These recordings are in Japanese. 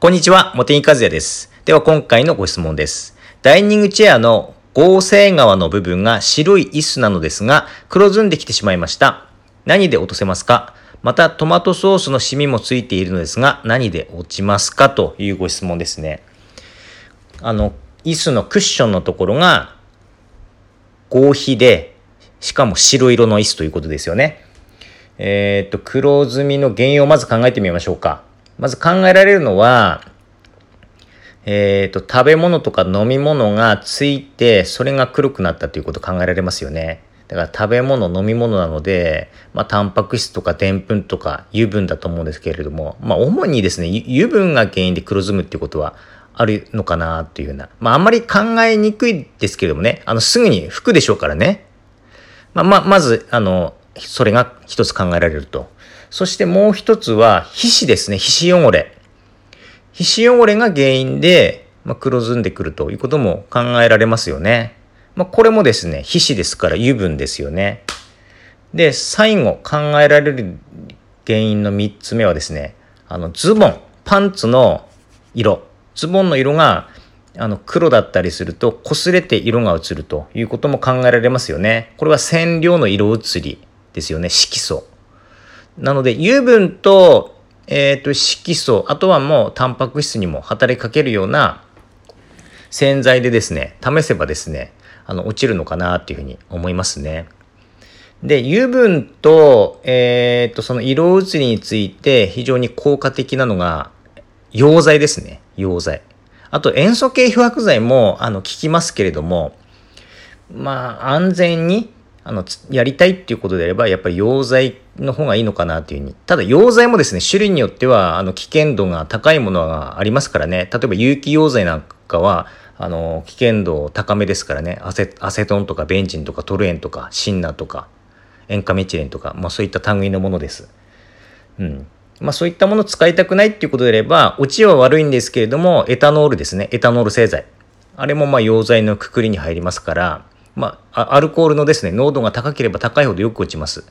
こんにちは、茂木和也です。では今回のご質問です。ダイニングチェアの合成側の部分が白い椅子なのですが、黒ずんできてしまいました。何で落とせますか？またトマトソースのシミもついているのですが、何で落ちますか？というご質問ですね。あの、椅子のクッションのところが合皮で、しかも白色の椅子ということですよね。えっ、と、黒ずみの原因をまず考えてみましょうか。まず考えられるのは、えっ、と、食べ物とか飲み物がついて、それが黒くなったということ考えられますよね。だから食べ物、飲み物なので、まあ、タンパク質とかでんぷんとか油分だと思うんですけれども、まあ、主にですね、油分が原因で黒ずむっていうことはあるのかなっていうような。まあ、あんまり考えにくいですけれどもね、あの、すぐに服でしょうからね。まあ、まあ、まず、あの、それが一つ考えられると。そしてもう一つは、皮脂ですね。皮脂汚れ。皮脂汚れが原因で、まあ、黒ずんでくるということも考えられますよね。まあ、これもですね、皮脂ですから油分ですよね。で、最後考えられる原因の三つ目はですね、あの、ズボン、パンツの色。ズボンの色があの黒だったりすると擦れて色が移るということも考えられますよね。これは染料の色移りですよね、色素。なので油分と,、えー、と色素、あとはもうタンパク質にも働きかけるような洗剤でですね、試せばですね、あの落ちるのかなっていうふうに思いますね。で、油分と、えー、とその色移りについて非常に効果的なのが溶剤ですね、溶剤。あと塩素系漂白剤もあの効きますけれども、まあ安全にあのやりたいっていうことであればやっぱり溶剤の方がいいのかなっていうふうに。ただ溶剤もですね、種類によってはあの危険度が高いものがありますからね。例えば有機溶剤なんかはあの危険度高めですからね。アセアセトンとかベンジンとかトルエンとかシンナとか塩化メチレンとか、まあそういった類のものです。うん。まあそういったものを使いたくないっていうことであれば、落ちは悪いんですけれども、エタノールですね。エタノール製剤。あれもまあ溶剤のくくりに入りますから、まあアルコールのですね、濃度が高ければ高いほどよく落ちます。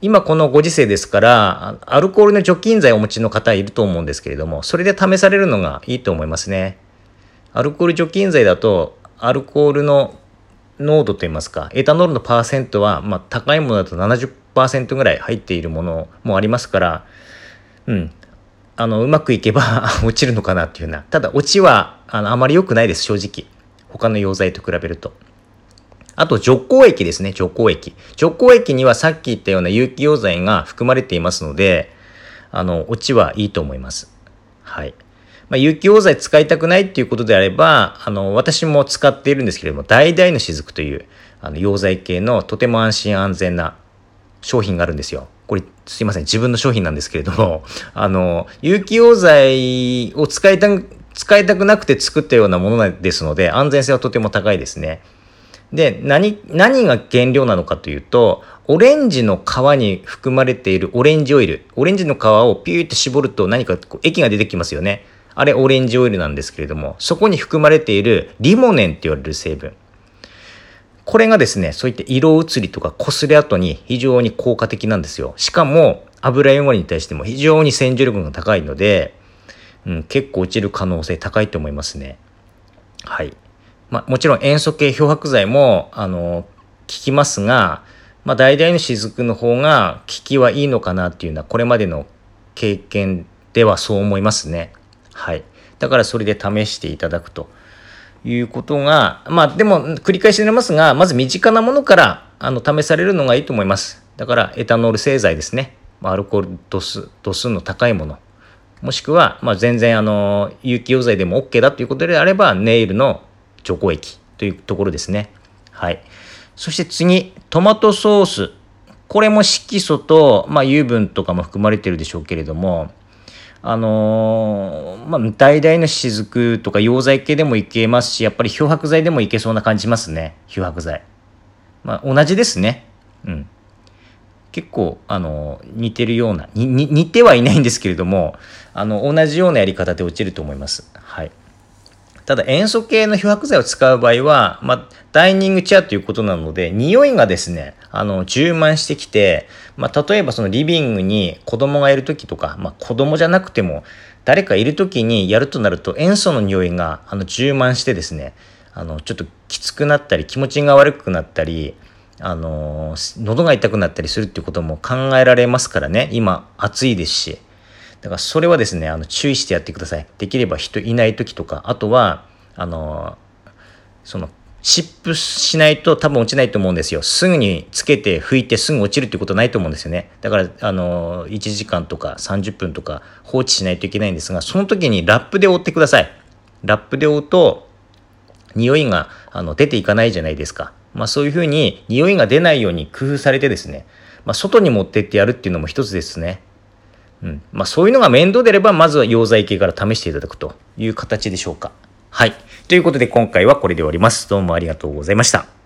今このご時世ですから、アルコールの除菌剤をお持ちの方いると思うんですけれども、それで試されるのがいいと思いますね。アルコール除菌剤だと、アルコールの濃度といいますか、エタノールのパーセントは、まあ、高いものだと70%ぐらい入っているものもありますから、うん。あの、うまくいけば 落ちるのかなっていうような。ただ、落ちは、あの、あまり良くないです、正直。他の溶剤と比べると。あと、除光液ですね、除光液。除光液にはさっき言ったような有機溶剤が含まれていますので、あの、落ちはいいと思います。はい。まあ、有機溶剤使いたくないっていうことであれば、あの、私も使っているんですけれども、橙の雫という、あの、溶剤系のとても安心安全な商品があるんですよ。これ、すいません。自分の商品なんですけれども、あの、有機溶剤を使いた、使いたくなくて作ったようなものですので、安全性はとても高いですね。で、何、何が原料なのかというと、オレンジの皮に含まれているオレンジオイル。オレンジの皮をピューって絞ると何かこう液が出てきますよね。あれオレンジオイルなんですけれども、そこに含まれているリモネンって言われる成分。これがですね、そういった色移りとか擦れ跡に非常に効果的なんですよ。しかも油汚れに対しても非常に洗浄力が高いので、うん、結構落ちる可能性高いと思いますね。はい。まあ、もちろん塩素系漂白剤も、あの、効きますが、まあ、大々の雫の方が効きはいいのかなっていうのは、これまでの経験ではそう思いますね。はい。だからそれで試していただくということが、まあでも繰り返しになりますが、まず身近なものからあの試されるのがいいと思います。だからエタノール製剤ですね。アルコール度数度数の高いもの。もしくは、まあ、全然あの有機溶剤でも OK だということであれば、ネイルの除光液というところですね。はい。そして次、トマトソース。これも色素と、まあ、油分とかも含まれてるでしょうけれども、あのー、まあ、橙の雫とか溶剤系でもいけますし、やっぱり漂白剤でもいけそうな感じますね。漂白剤。まあ、同じですね。うん。結構、あのー、似てるような、似てはいないんですけれども、あの、同じようなやり方で落ちると思います。はい。ただ塩素系の漂白剤を使う場合は、まあ、ダイニングチェアということなので、匂いがですね、あの、充満してきて、まあ、例えばそのリビングに子供がいる時とか、まあ、子供じゃなくても、誰かいる時にやるとなると塩素の匂いがあの充満してですねあのちょっときつくなったり気持ちが悪くなったりあの喉が痛くなったりするっていうことも考えられますからね。今暑いですし。だからそれはですねあの注意してやってくださいできれば人いない時とかあとはあのその湿布しないと多分落ちないと思うんですよ。すぐにつけて拭いてすぐ落ちるってことないと思うんですよね。だから、あの、1時間とか30分とか放置しないといけないんですが、その時にラップで覆ってください。ラップで覆うと、匂いがあの出ていかないじゃないですか。まあそういうふうに匂いが出ないように工夫されてですね、まあ外に持ってってやるっていうのも一つですね。うん。まあそういうのが面倒であれば、まずは溶剤系から試していただくという形でしょうか。はい。ということで今回はこれで終わります。どうもありがとうございました。